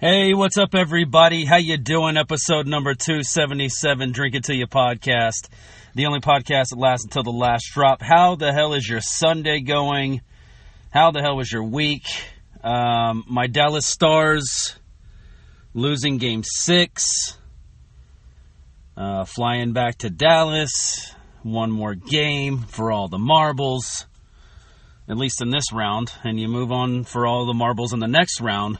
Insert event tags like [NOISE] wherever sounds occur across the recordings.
Hey, what's up, everybody? How you doing? Episode number two seventy seven. Drink it to you podcast, the only podcast that lasts until the last drop. How the hell is your Sunday going? How the hell was your week? Um, my Dallas Stars losing Game Six, uh, flying back to Dallas. One more game for all the marbles, at least in this round, and you move on for all the marbles in the next round.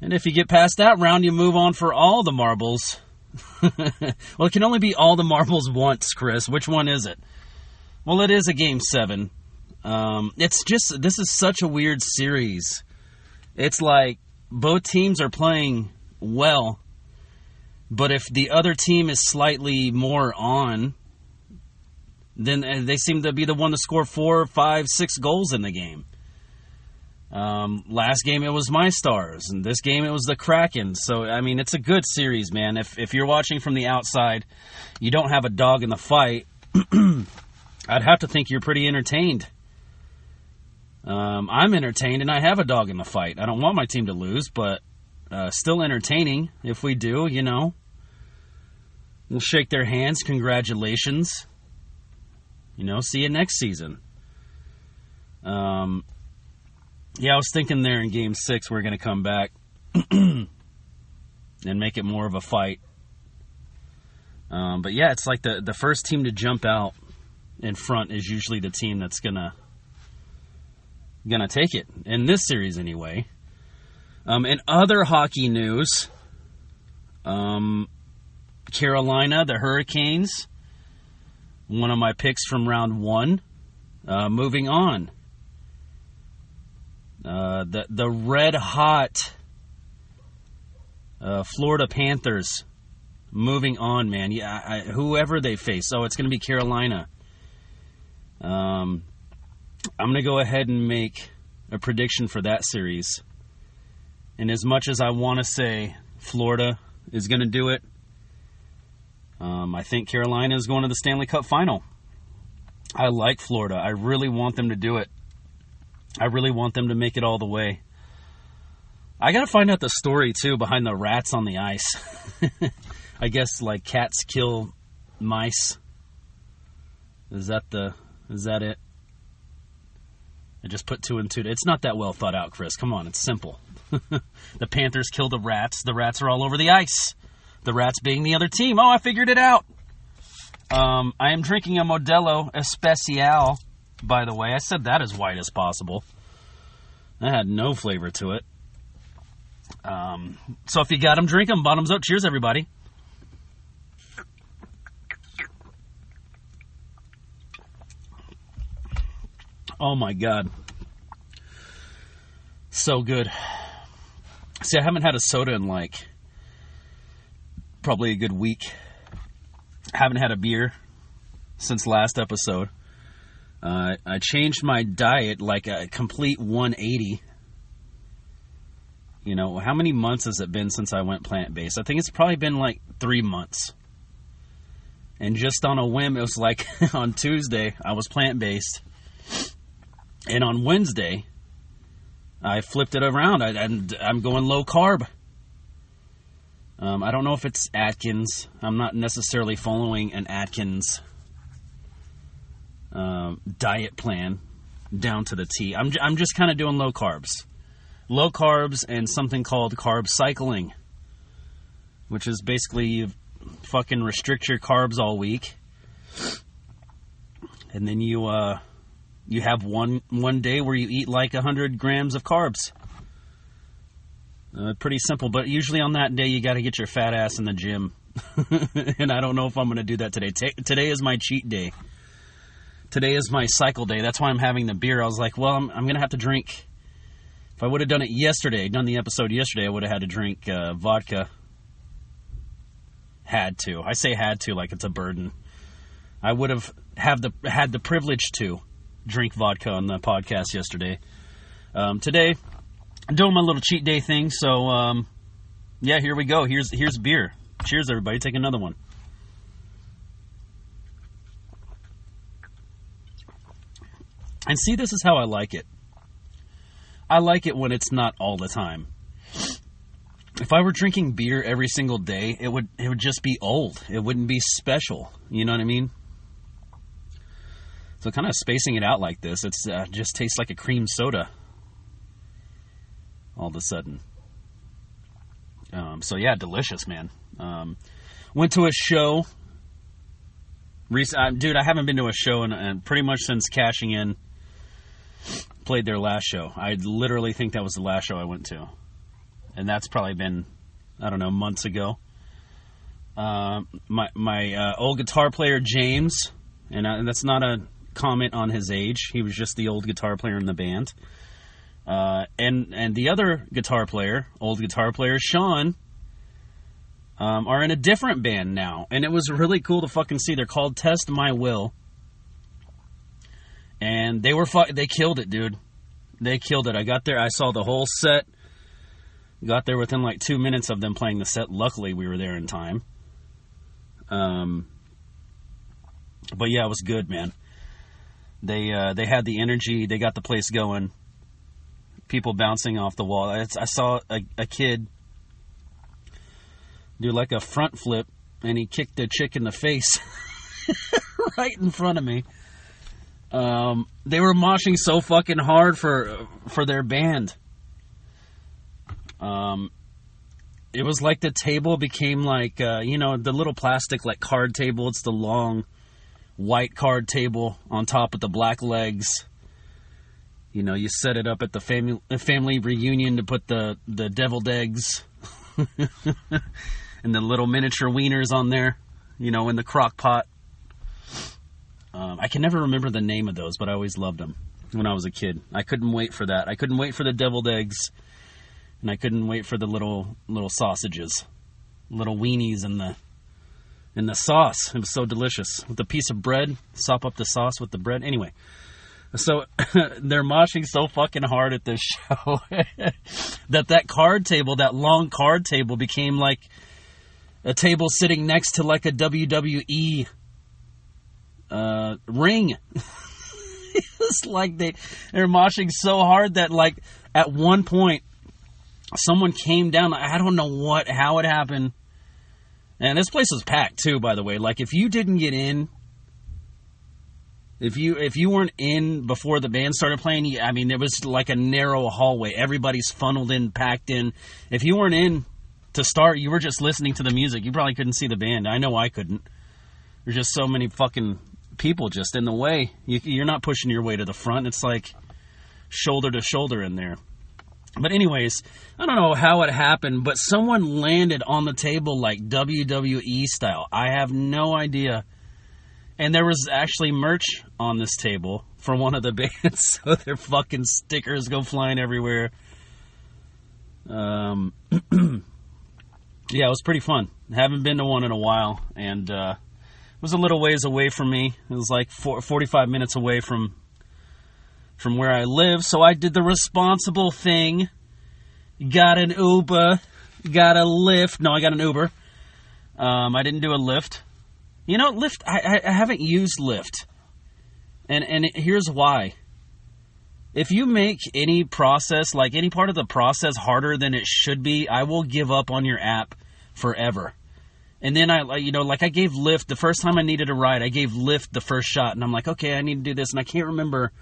And if you get past that round, you move on for all the marbles. [LAUGHS] well, it can only be all the marbles once, Chris. Which one is it? Well, it is a game seven. Um, it's just, this is such a weird series. It's like both teams are playing well, but if the other team is slightly more on, then uh, they seem to be the one to score four, five, six goals in the game. Um, last game it was my stars, and this game it was the Kraken. So I mean, it's a good series, man. If if you're watching from the outside, you don't have a dog in the fight. [CLEARS THROAT] I'd have to think you're pretty entertained. Um, I'm entertained, and I have a dog in the fight. I don't want my team to lose, but uh, still entertaining. If we do, you know, we'll shake their hands. Congratulations. You know, see you next season. Um, yeah, I was thinking there in game six we're going to come back [CLEARS THROAT] and make it more of a fight. Um, but yeah, it's like the the first team to jump out in front is usually the team that's gonna gonna take it in this series anyway. Um, in other hockey news, um, Carolina, the Hurricanes, one of my picks from round one, uh, moving on. Uh, the the red hot uh, Florida Panthers moving on, man. Yeah, I, whoever they face. Oh, it's going to be Carolina. Um, I'm going to go ahead and make a prediction for that series. And as much as I want to say Florida is going to do it, um, I think Carolina is going to the Stanley Cup final. I like Florida. I really want them to do it. I really want them to make it all the way. I gotta find out the story too behind the rats on the ice. [LAUGHS] I guess like cats kill mice. Is that the is that it? I just put two and two. It's not that well thought out, Chris. Come on, it's simple. [LAUGHS] the Panthers kill the rats. The rats are all over the ice. The rats being the other team. Oh, I figured it out. Um, I am drinking a Modelo Especial by the way. I said that as white as possible. That had no flavor to it. Um, so if you got them, drink them. Bottoms up. Cheers, everybody. Oh my god. So good. See, I haven't had a soda in like probably a good week. Haven't had a beer since last episode. Uh, I changed my diet like a complete 180. You know, how many months has it been since I went plant based? I think it's probably been like three months. And just on a whim, it was like [LAUGHS] on Tuesday, I was plant based. And on Wednesday, I flipped it around. And I, am going low carb. Um, I don't know if it's Atkins. I'm not necessarily following an Atkins um, diet plan down to the T. I'm, I'm just kind of doing low carbs. Low carbs and something called carb cycling, which is basically you fucking restrict your carbs all week. And then you uh, you have one one day where you eat like 100 grams of carbs. Uh, pretty simple, but usually on that day you got to get your fat ass in the gym. [LAUGHS] and I don't know if I'm going to do that today. T- today is my cheat day today is my cycle day. That's why I'm having the beer. I was like, well, I'm, I'm going to have to drink. If I would have done it yesterday, done the episode yesterday, I would have had to drink uh, vodka. Had to. I say had to like it's a burden. I would have have the had the privilege to drink vodka on the podcast yesterday. Um, today, I'm doing my little cheat day thing. So, um, yeah, here we go. Here's here's beer. Cheers, everybody. Take another one. And see, this is how I like it. I like it when it's not all the time. if I were drinking beer every single day, it would it would just be old. It wouldn't be special. You know what I mean? So kind of spacing it out like this, it's uh, just tastes like a cream soda. All of a sudden. Um, so yeah, delicious, man. Um, went to a show. Recent, uh, dude, I haven't been to a show in, in pretty much since cashing in. Played their last show. I literally think that was the last show I went to, and that's probably been, I don't know, months ago. Uh, my my uh, old guitar player James, and, uh, and that's not a comment on his age. He was just the old guitar player in the band. Uh, and and the other guitar player, old guitar player Sean, um, are in a different band now, and it was really cool to fucking see. They're called Test My Will, and they were fu- they killed it, dude. They killed it. I got there, I saw the whole set. Got there within like two minutes of them playing the set. Luckily, we were there in time. Um, but yeah, it was good, man. They uh, they had the energy. They got the place going. People bouncing off the wall. I, I saw a, a kid do like a front flip, and he kicked a chick in the face [LAUGHS] right in front of me. Um, they were moshing so fucking hard for for their band. Um, it was like the table became like uh, you know the little plastic like card table. It's the long white card table on top of the black legs. You know, you set it up at the family family reunion to put the the deviled eggs [LAUGHS] and the little miniature wieners on there. You know, in the crock pot. Um, I can never remember the name of those, but I always loved them when I was a kid. I couldn't wait for that. I couldn't wait for the deviled eggs, and I couldn't wait for the little little sausages, little weenies, and the and the sauce. It was so delicious with a piece of bread. Sop up the sauce with the bread. Anyway, so [LAUGHS] they're moshing so fucking hard at this [LAUGHS] show [LAUGHS] that that card table, that long card table, became like a table sitting next to like a WWE uh, ring. [LAUGHS] it's like they they're moshing so hard that like at one point someone came down. I don't know what how it happened and this place was packed too, by the way. Like if you didn't get in, if you if you weren't in before the band started playing, I mean, it was like a narrow hallway. Everybody's funneled in, packed in. If you weren't in to start, you were just listening to the music. You probably couldn't see the band. I know I couldn't. There's just so many fucking people just in the way. You, you're not pushing your way to the front. It's like shoulder to shoulder in there. But anyways, I don't know how it happened, but someone landed on the table like WWE style. I have no idea. And there was actually merch on this table for one of the [LAUGHS] bands, so their fucking stickers go flying everywhere. Um, [CLEARS THROAT] yeah, it was pretty fun. Haven't been to one in a while, and uh, was a little ways away from me. It was like four, 45 minutes away from from where I live, so I did the responsible thing. Got an Uber, got a Lyft. No, I got an Uber. Um, I didn't do a Lyft. You know, Lyft. I, I, I haven't used Lyft, and and here's why. If you make any process, like any part of the process, harder than it should be, I will give up on your app forever. And then I, you know, like I gave Lyft the first time I needed a ride. I gave Lyft the first shot, and I'm like, okay, I need to do this, and I can't remember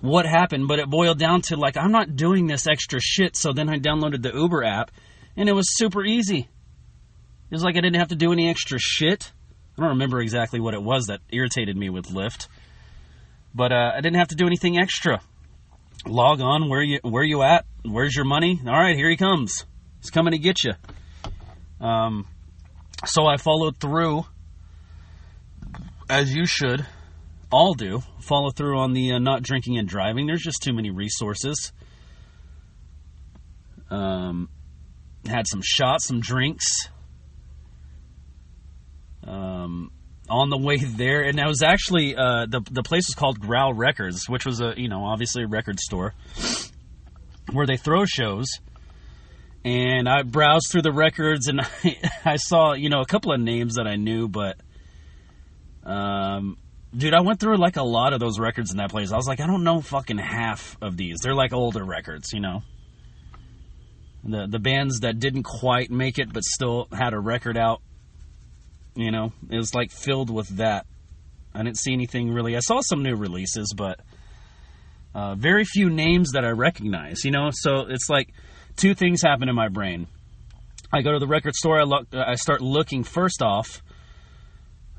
what happened, but it boiled down to like, I'm not doing this extra shit. So then I downloaded the Uber app and it was super easy. It was like I didn't have to do any extra shit. I don't remember exactly what it was that irritated me with Lyft, but uh, I didn't have to do anything extra. Log on, where you where you at? Where's your money? All right, here he comes. He's coming to get you. Um, so I followed through, as you should all do follow through on the uh, not drinking and driving. There's just too many resources. Um, had some shots, some drinks. Um, on the way there, and I was actually uh, the the place was called Growl Records, which was a you know obviously a record store where they throw shows. And I browsed through the records, and [LAUGHS] I, I saw you know a couple of names that I knew, but um, Dude, I went through like a lot of those records in that place. I was like, I don't know fucking half of these. They're like older records, you know. the the bands that didn't quite make it but still had a record out. You know, it was like filled with that. I didn't see anything really. I saw some new releases, but uh, very few names that I recognize. You know, so it's like two things happen in my brain. I go to the record store. I look. I start looking first off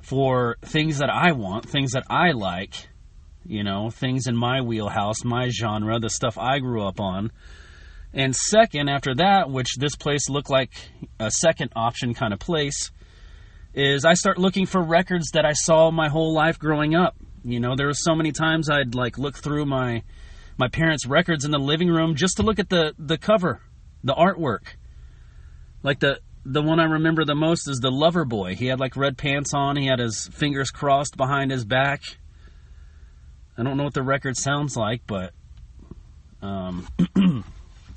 for things that I want, things that I like. You know, things in my wheelhouse, my genre, the stuff I grew up on. And second, after that, which this place looked like a second option kind of place, is I start looking for records that I saw my whole life growing up. You know, there were so many times I'd like look through my my parents' records in the living room just to look at the the cover, the artwork. Like the the one I remember the most is the Loverboy. He had like red pants on. He had his fingers crossed behind his back. I don't know what the record sounds like, but um, [CLEARS THROAT]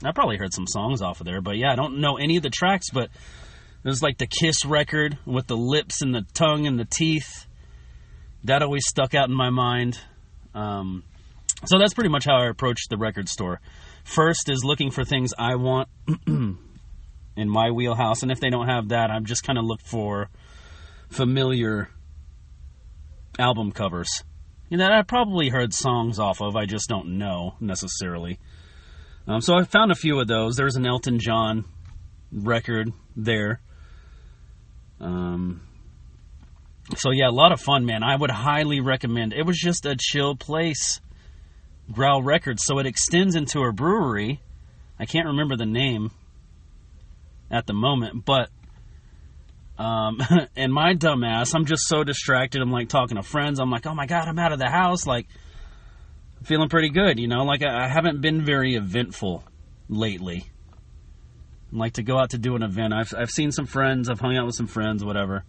I probably heard some songs off of there. But yeah, I don't know any of the tracks, but it was like the Kiss record with the lips and the tongue and the teeth. That always stuck out in my mind. Um, so that's pretty much how I approach the record store. First is looking for things I want [CLEARS THROAT] in my wheelhouse, and if they don't have that, I'm just kind of look for familiar album covers. You know, I probably heard songs off of, I just don't know necessarily. Um, so I found a few of those. There's an Elton John record there. Um, so yeah, a lot of fun, man. I would highly recommend. It was just a chill place. Growl Records. So it extends into a brewery. I can't remember the name at the moment, but um, [LAUGHS] and my dumbass, I'm just so distracted. I'm like talking to friends. I'm like, oh my god, I'm out of the house. Like, feeling pretty good, you know. Like I, I haven't been very eventful lately. I like to go out to do an event. I've I've seen some friends. I've hung out with some friends, whatever.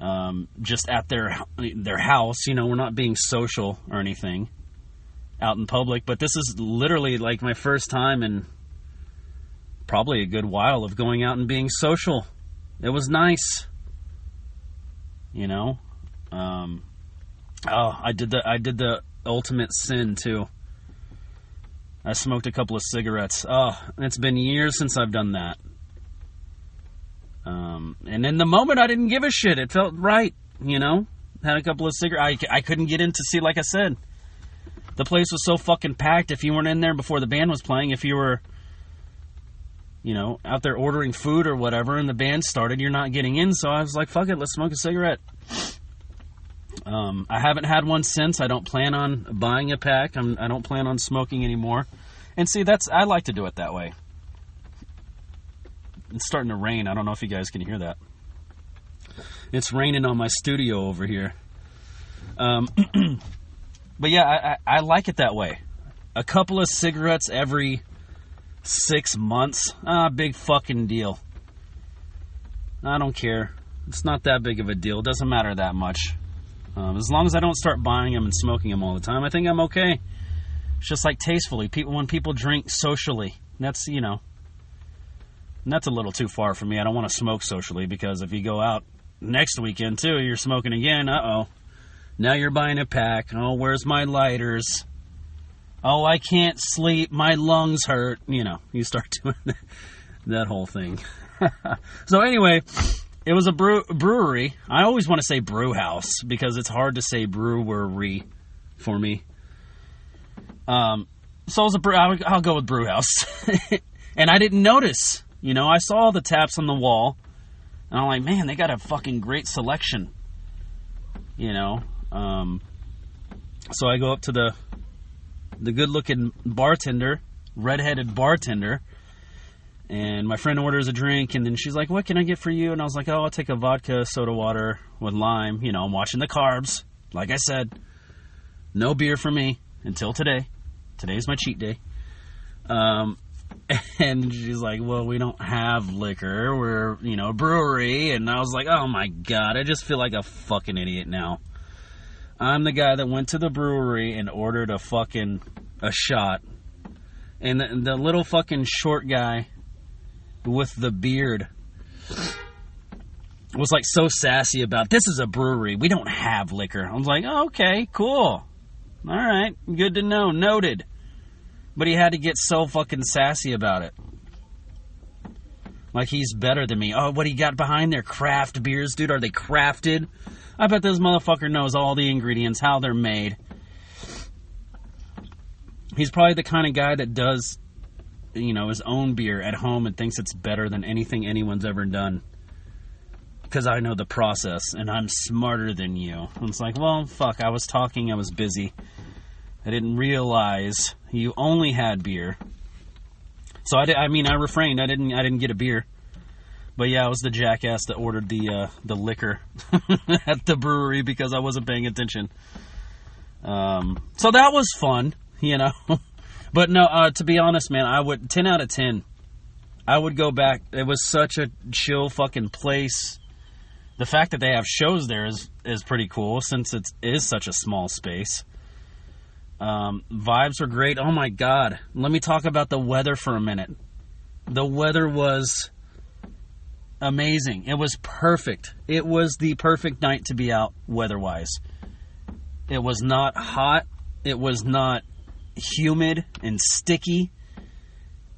Um, just at their their house, you know. We're not being social or anything out in public, but this is literally like my first time in probably a good while of going out and being social. It was nice, you know. Um, oh, I did the I did the ultimate sin too. I smoked a couple of cigarettes. Oh, it's been years since I've done that. Um, and in the moment, I didn't give a shit. It felt right, you know. Had a couple of cigarettes. I, I couldn't get in to see, like I said, the place was so fucking packed. If you weren't in there before the band was playing, if you were, you know, out there ordering food or whatever, and the band started, you're not getting in. So I was like, fuck it, let's smoke a cigarette. Um, I haven't had one since. I don't plan on buying a pack. I'm, I do not plan on smoking anymore. And see, that's I like to do it that way. It's starting to rain. I don't know if you guys can hear that. It's raining on my studio over here. Um, [CLEARS THROAT] but yeah, I, I, I like it that way. A couple of cigarettes every six months. Ah, big fucking deal. I don't care. It's not that big of a deal. It doesn't matter that much. Um, as long as I don't start buying them and smoking them all the time, I think I'm okay. It's just like tastefully. People when people drink socially, that's you know, that's a little too far for me. I don't want to smoke socially because if you go out next weekend too, you're smoking again. Uh oh. Now you're buying a pack. Oh, where's my lighters? Oh, I can't sleep. My lungs hurt. You know, you start [LAUGHS] doing that, whole thing. [LAUGHS] so anyway, it was a brew- brewery. I always want to say brew house because it's hard to say brewery for me. Um, so it was a brew. I'll, I'll go with brew house, [LAUGHS] and I didn't notice. You know, I saw the taps on the wall, and I'm like, man, they got a fucking great selection. You know, um, so I go up to the the good looking bartender, redheaded bartender, and my friend orders a drink, and then she's like, "What can I get for you?" And I was like, "Oh, I'll take a vodka soda water with lime." You know, I'm watching the carbs. Like I said, no beer for me until today. Today's my cheat day. Um, [LAUGHS] and she's like, "Well, we don't have liquor. We're, you know, a brewery." And I was like, "Oh my god, I just feel like a fucking idiot now." I'm the guy that went to the brewery and ordered a fucking a shot, and the, the little fucking short guy with the beard was like so sassy about this is a brewery. We don't have liquor. I was like, oh, okay, cool. All right, good to know. Noted. But he had to get so fucking sassy about it. Like he's better than me. Oh, what he got behind there? Craft beers, dude. Are they crafted? I bet this motherfucker knows all the ingredients, how they're made. He's probably the kind of guy that does, you know, his own beer at home and thinks it's better than anything anyone's ever done. Because I know the process and I'm smarter than you. And it's like, well, fuck, I was talking, I was busy. I didn't realize you only had beer. So I, did, I mean, I refrained. I didn't. I didn't get a beer. But yeah, I was the jackass that ordered the uh, the liquor [LAUGHS] at the brewery because I wasn't paying attention. Um, so that was fun, [LAUGHS] you know. but no, uh, to be honest, man, I would ten out of ten. I would go back. It was such a chill fucking place. The fact that they have shows there is is pretty cool since it is such a small space. Um, vibes were great. Oh my god. Let me talk about the weather for a minute. The weather was amazing. It was perfect. It was the perfect night to be out weather wise. It was not hot. It was not humid and sticky.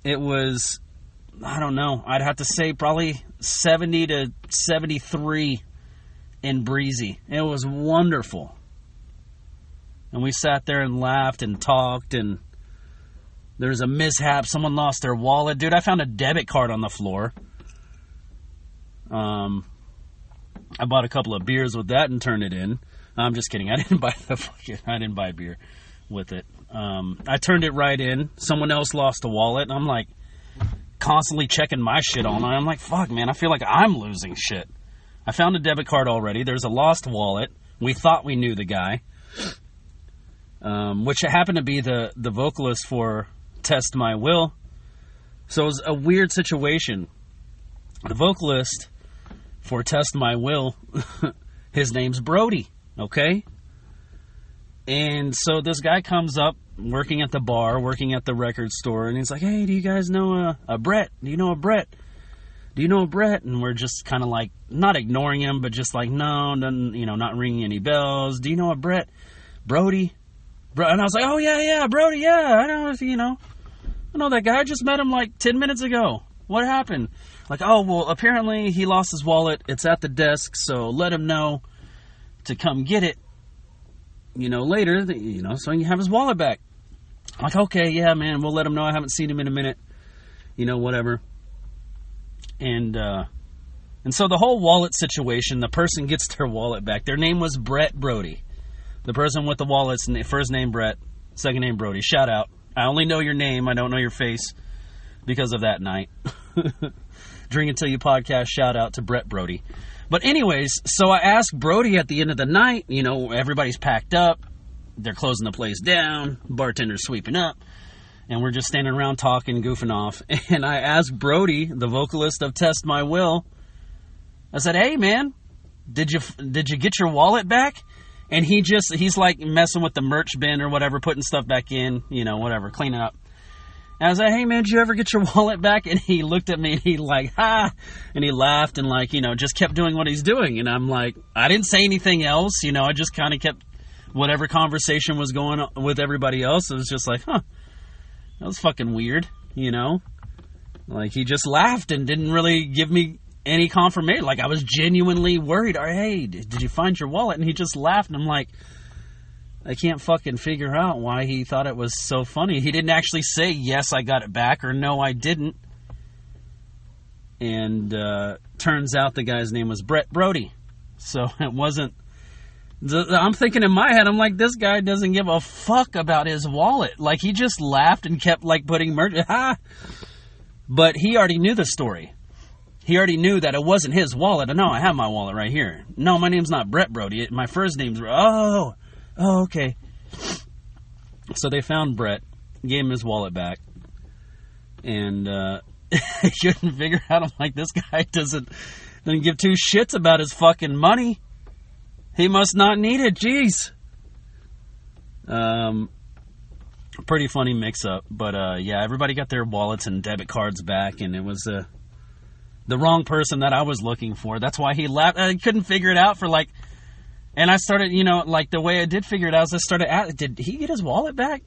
It was, I don't know, I'd have to say probably 70 to 73 and breezy. It was wonderful and we sat there and laughed and talked and there's a mishap. Someone lost their wallet. Dude i found a debit card on the floor. Um i bought a couple of beers with that and turned it in. I'm just kidding. [LAUGHS] I didn't buy the fucking i didn't buy beer with it. Um i turned it right in. Someone else lost a wallet. I'm like constantly checking my shit all night i'm like fuck man i feel like i'm losing shit. I found a debit card already. There's a lost wallet. We thought we knew the guy um, which happened to be the the vocalist for Test My Will. So it was a weird situation. The vocalist for Test My Will, [LAUGHS] his name's Brody, okay? And so this guy comes up working at the bar, working at the record store, and he's like, "Hey, do you guys know a, a Brett? Do you know a Brett? Do you know a Brett?" And we're just kind of like not ignoring him, but just like, "No, doesn't you know, not ringing any bells." Do you know a Brett? Brody? And I was like, oh, yeah, yeah, Brody, yeah, I don't know, if you know. I know that guy. I just met him like 10 minutes ago. What happened? Like, oh, well, apparently he lost his wallet. It's at the desk, so let him know to come get it, you know, later, you know, so he can have his wallet back. I'm like, okay, yeah, man, we'll let him know. I haven't seen him in a minute, you know, whatever. And, uh, and so the whole wallet situation, the person gets their wallet back. Their name was Brett Brody. The person with the wallet's first name Brett, second name Brody. Shout out. I only know your name. I don't know your face because of that night. [LAUGHS] Drink Until You podcast. Shout out to Brett Brody. But anyways, so I asked Brody at the end of the night. You know, everybody's packed up. They're closing the place down. Bartender's sweeping up. And we're just standing around talking, goofing off. [LAUGHS] And I asked Brody, the vocalist of Test My Will, I said, "Hey, man, did you did you get your wallet back?" And he just he's like messing with the merch bin or whatever, putting stuff back in, you know, whatever, cleaning up. And I was like, "Hey man, did you ever get your [LAUGHS] wallet back?" And he looked at me and he like, "Ha!" and he laughed and like, you know, just kept doing what he's doing. And I'm like, I didn't say anything else, you know, I just kind of kept whatever conversation was going on with everybody else. It was just like, huh, that was fucking weird, you know. Like he just laughed and didn't really give me any confirmation. Like I was genuinely worried. Or hey, did you find your wallet? And he just laughed, and I'm like, I can't fucking figure out why he thought it was so funny. He didn't actually say yes, I got it back, or no, I didn't. And uh, turns out the guy's name was Brett Brody, so [LAUGHS] it wasn't. I'm thinking in my head, I'm like, this guy doesn't give a fuck about his wallet. Like he just laughed and kept like putting merch. [LAUGHS] But he already knew the story. He already knew that it wasn't his wallet. No, I have my wallet right here. No, my name's not Brett Brody. My first name's. Oh, oh, okay. So they found Brett, gave him his wallet back, and uh, [LAUGHS] couldn't figure out. I'm like, this guy doesn't doesn't give two shits about his fucking money. He must not need it. Jeez. Um, pretty funny mix up, but uh, yeah, everybody got their wallets and debit cards back, and it was a the wrong person that I was looking for. That's why he left. I couldn't figure it out for like, and I started, you know, like the way I did figure it out is I started at, did he get his wallet back?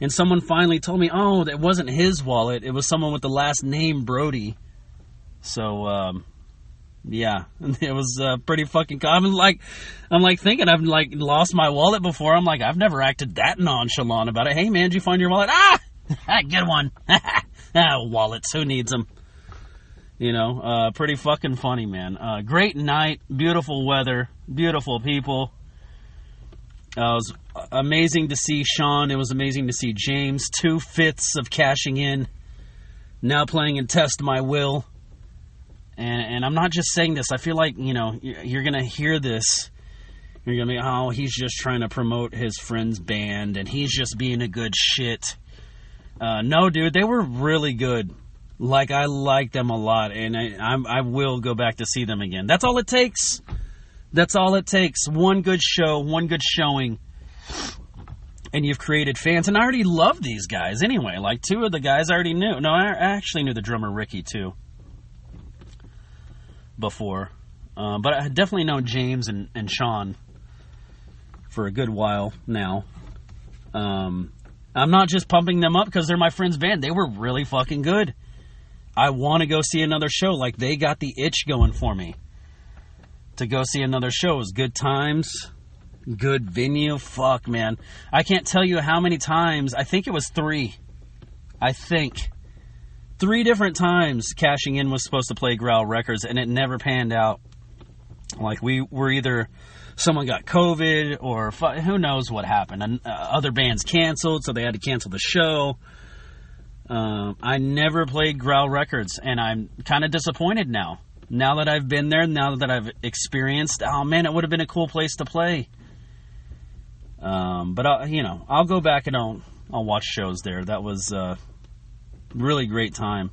And someone finally told me, oh, it wasn't his wallet. It was someone with the last name Brody. So, um, yeah, [LAUGHS] it was uh, pretty fucking. I'm like, I'm like thinking I've like lost my wallet before. I'm like, I've never acted that nonchalant about it. Hey man, did you find your wallet? Ah, [LAUGHS] good one. [LAUGHS] ah, wallets. Who needs them? You know, uh, pretty fucking funny, man. Uh, great night, beautiful weather, beautiful people. Uh, it was amazing to see Sean. It was amazing to see James. Two fifths of cashing in. Now playing in Test My Will. And, and I'm not just saying this. I feel like, you know, you're going to hear this. You're going to be, oh, he's just trying to promote his friend's band and he's just being a good shit. Uh, no, dude, they were really good. Like, I like them a lot and I, I'm, I will go back to see them again. That's all it takes. That's all it takes. One good show, one good showing. And you've created fans. And I already love these guys anyway. Like, two of the guys I already knew. No, I actually knew the drummer Ricky, too before, uh, but I definitely known James and, and Sean for a good while now. Um, I'm not just pumping them up because they're my friend's band. They were really fucking good. I want to go see another show. Like they got the itch going for me to go see another show. It was good times, good venue. Fuck, man. I can't tell you how many times. I think it was three. I think three different times cashing in was supposed to play growl records and it never panned out like we were either someone got covid or who knows what happened and uh, other bands canceled so they had to cancel the show um, i never played growl records and i'm kind of disappointed now now that i've been there now that i've experienced oh man it would have been a cool place to play um, but I'll, you know i'll go back and i'll i'll watch shows there that was uh, really great time.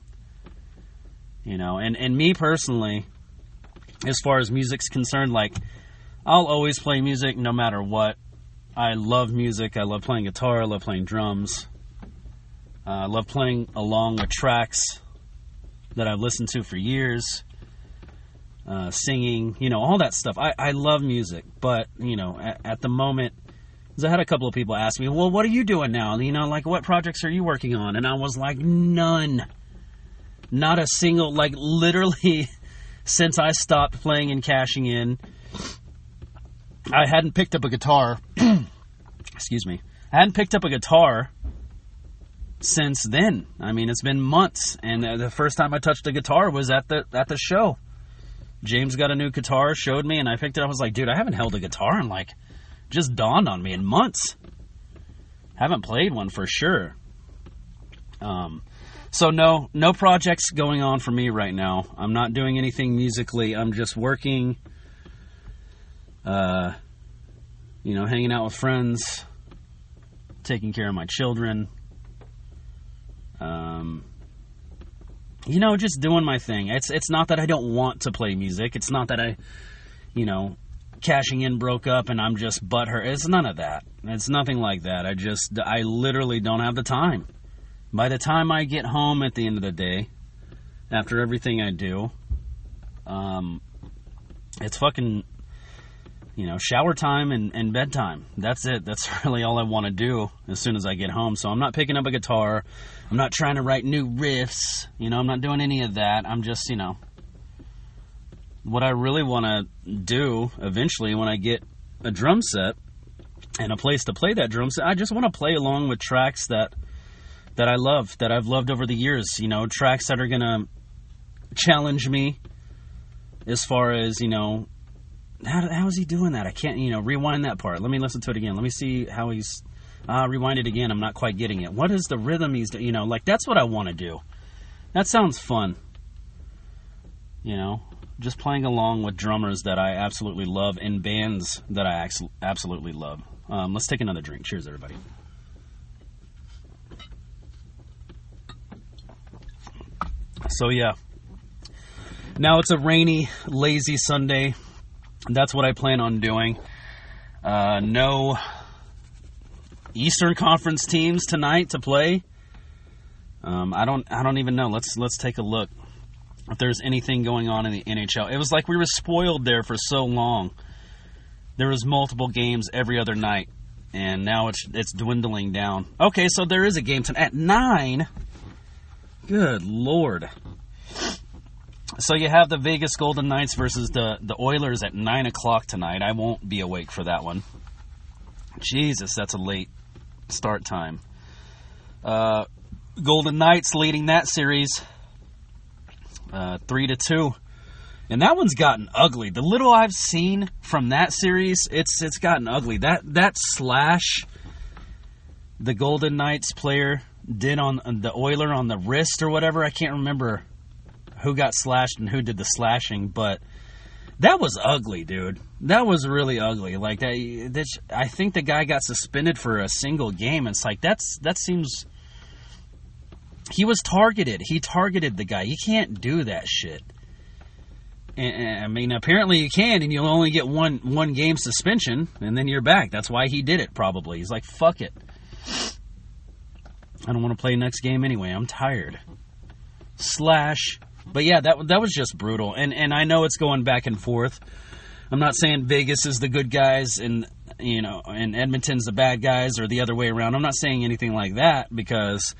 You know, and and me personally, as far as music's concerned, like I'll always play music no matter what. I love music. I love playing guitar. I love playing drums. Uh, I love playing along with tracks that I've listened to for years. Uh, singing, you know, all that stuff. I, I love music, but you know, at, at the moment, I had a couple of people ask me, well, what are you doing now? You know, like what projects are you working on? And I was like, none. Not a single, like literally [LAUGHS] since I stopped playing and cashing in, I hadn't picked up a guitar. [CLEARS THROAT] excuse me. I hadn't picked up a guitar since then. I mean, it's been months, and the first time I touched a guitar was at the at the show. James got a new guitar, showed me, and I picked it. up. I was like, dude, I haven't held a guitar in like just dawned on me in months. Haven't played one for sure. Um, so no, no projects going on for me right now. I'm not doing anything musically. I'm just working. Uh, you know, hanging out with friends, taking care of my children. Um, you know, just doing my thing. It's it's not that I don't want to play music. It's not that I, you know, cashing in broke up and I'm just butthurt. It's none of that. It's nothing like that. I just, I literally don't have the time. By the time I get home at the end of the day, after everything I do, um, it's fucking, you know, shower time and, and bedtime. That's it. That's [LAUGHS] really all I want to do as soon as I get home. So I'm not picking up a guitar. I'm not trying to write new riffs. You know, I'm not doing any of that. I'm just, you know, what I really want to do eventually when I get a drum set and a place to play that drum set, I just want to play along with tracks that that I love, that I've loved over the years. You know, tracks that are gonna challenge me as far as you know. How, how is he doing that? I can't, you know, rewind that part. Let me listen to it again. Let me see how he's. Uh, rewind it again. I'm not quite getting it. What is the rhythm he's, you know, like that's what I want to do. That sounds fun. You know, just playing along with drummers that I absolutely love and bands that I absolutely love. Um, let's take another drink. Cheers, everybody. So, yeah. Now it's a rainy, lazy Sunday. That's what I plan on doing. Uh, no Eastern Conference teams tonight to play. Um, I don't. I don't even know. Let's let's take a look if there's anything going on in the NHL. It was like we were spoiled there for so long. There was multiple games every other night, and now it's it's dwindling down. Okay, so there is a game tonight at nine. Good lord. So you have the Vegas Golden Knights versus the the Oilers at nine o'clock tonight. I won't be awake for that one. Jesus, that's a late start time. Uh, Golden Knights leading that series, uh, three to two, and that one's gotten ugly. The little I've seen from that series, it's it's gotten ugly. That that slash, the Golden Knights player did on, the Oiler on the wrist or whatever. I can't remember who got slashed and who did the slashing, but that was ugly, dude. That was really ugly. Like that, I think the guy got suspended for a single game. It's like that's that seems. He was targeted. He targeted the guy. You can't do that shit. And, I mean, apparently you can, and you'll only get one one game suspension, and then you're back. That's why he did it. Probably. He's like, fuck it. I don't want to play next game anyway. I'm tired. Slash but yeah, that that was just brutal. And and I know it's going back and forth. I'm not saying Vegas is the good guys and you know and Edmonton's the bad guys or the other way around. I'm not saying anything like that because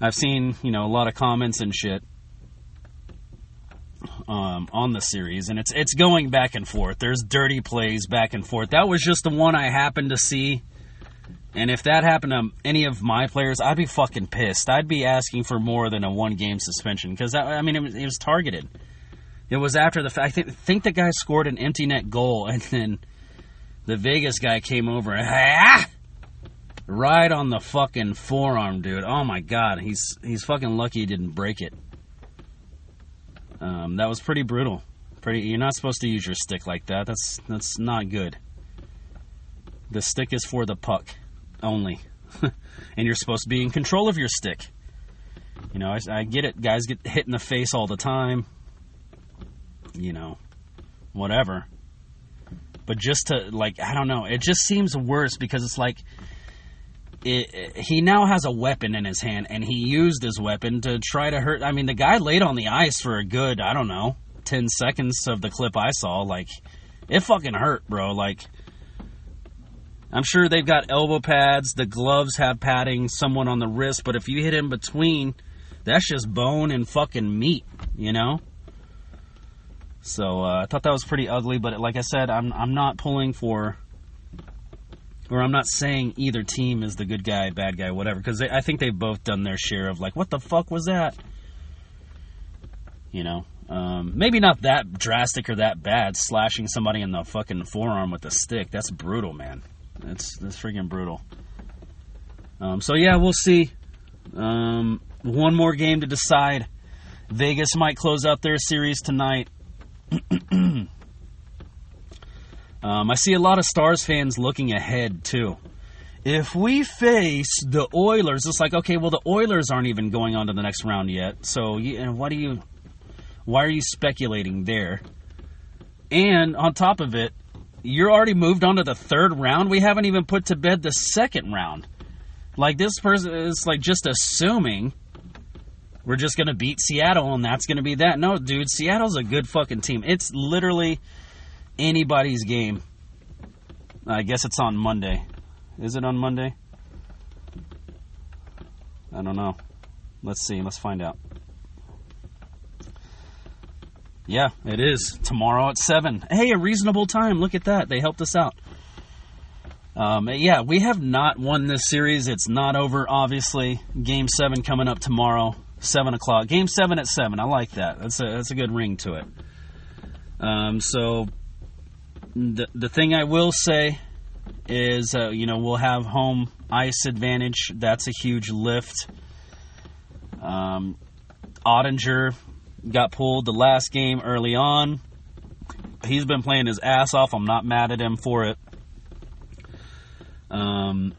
I've seen you know a lot of comments and shit um, on the series, and it's it's going back and forth. There's dirty plays back and forth. That was just the one I happened to see and if that happened to any of my players, I'd be fucking pissed. I'd be asking for more than a one game suspension because I mean it was, it was, targeted. It was after the fact. I think, think the guy scored an empty net goal, [LAUGHS] and then the Vegas guy came over and ah, right on the fucking forearm, dude. Oh my god, he's he's fucking lucky he didn't break it. Um, that was pretty brutal. Pretty. You're not supposed to use your stick like that. That's that's not good. The stick is for the puck only. [LAUGHS] and you're supposed to be in control of your stick. You know, I, I, get it. Guys get hit in the face all the time. You know, whatever. But just to, like, I don't know. It just seems worse because it's like. It, it, he now has a weapon in his hand, and he used his weapon to try to hurt. I mean, the guy laid on the ice for a good, I don't know, 10 seconds of the clip I saw. Like, it fucking hurt, bro. Like, I'm sure they've got elbow pads. The gloves have padding, someone on the wrist. But if you hit in between, that's just bone and fucking meat, you know? So uh, I thought that was pretty ugly. But like I said, I'm, I'm not pulling for, or I'm not saying either team is the good guy, bad guy, whatever. Because I think they've both done their share of, like, what the fuck was that? You know? Um, maybe not that drastic or that bad, slashing somebody in the fucking forearm with a stick. That's brutal, man. That's that's freaking brutal. Um, so yeah, we'll see. Um, one more game to decide. Vegas might close out their series tonight. [CLEARS THROAT] um, I see a lot of Stars fans looking ahead too. If we face the Oilers, it's like okay, well the Oilers aren't even going on to the next round yet. So you, what do you? Why are you speculating there? And on top of it, you're already moved on to the third round. We haven't even put to bed the second round. Like this person is like just assuming we're just gonna beat Seattle and that's gonna be that. No, dude, Seattle's a good fucking team. It's literally anybody's game. I guess it's on Monday. Is it on Monday? I don't know. Let's see. Let's find out. Yeah, it is. Tomorrow at 7. Hey, a reasonable time. Look at that. They helped us out. Um, yeah, we have not won this series. It's not over, obviously. Game 7 coming up tomorrow, 7 o'clock. Game 7 at 7. I like that. That's a, that's a good ring to it. Um, so, the, the thing I will say is, uh, you know, we'll have home ice advantage. That's a huge lift. Um, Oettinger got pulled the last game early on. He's been playing his ass off. I'm not mad at him for it. Um,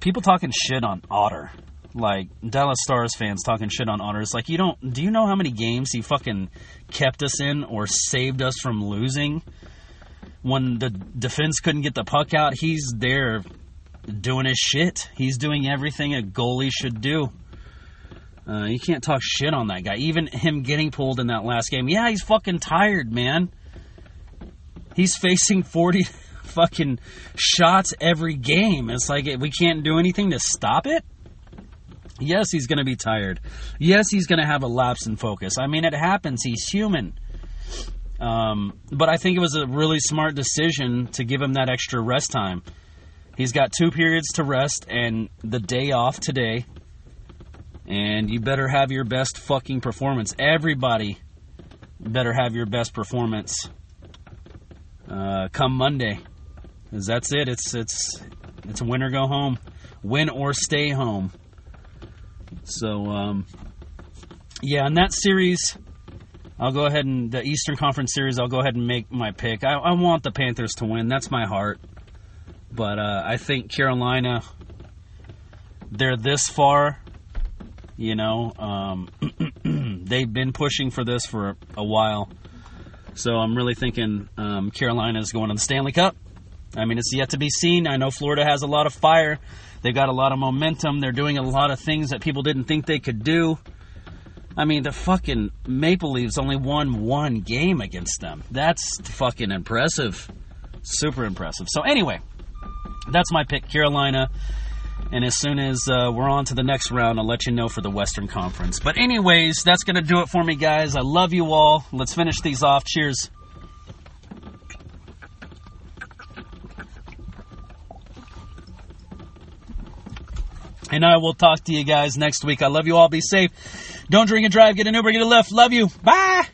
people talking shit on Otter, like Dallas Stars fans talking shit on Otter. It's like you don't. Do you know how many games he fucking kept us in or saved us from losing? When the defense couldn't get the puck out, he's there doing his shit. He's doing everything a goalie should do. Uh, you can't talk shit on that guy. Even him getting pulled in that last game. Yeah, he's fucking tired, man. He's facing 40 [LAUGHS] fucking shots every game. It's like we can't do anything to stop it. Yes, he's going to be tired. Yes, he's going to have a lapse in focus. I mean, it happens. He's human. Um, but I think it was a really smart decision to give him that extra rest time. He's got two periods to rest and the day off today. And you better have your best fucking performance. Everybody better have your best performance uh, come Monday. Cause that's it. It's it's it's win or go home, win or stay home. So um, yeah, in that series, I'll go ahead and the Eastern Conference series. I'll go ahead and make my pick. I, I want the Panthers to win. That's my heart. But uh, I think Carolina. They're this far. You know, um, [CLEARS THROAT] they've been pushing for this for a while. So I'm really thinking um, Carolina is going to the Stanley Cup. I mean, it's yet to be seen. I know Florida has a lot of fire. They've got a lot of momentum. They're doing a lot of things that people didn't think they could do. I mean, the fucking Maple Leafs only won one game against them. That's fucking impressive. Super impressive. So, anyway, that's my pick, Carolina. And as soon as uh, we're on to the next round, I'll let you know for the Western Conference. But, anyways, that's going to do it for me, guys. I love you all. Let's finish these off. Cheers. And I will talk to you guys next week. I love you all. Be safe. Don't drink and drive. Get an Uber. Get a Lyft. Love you. Bye.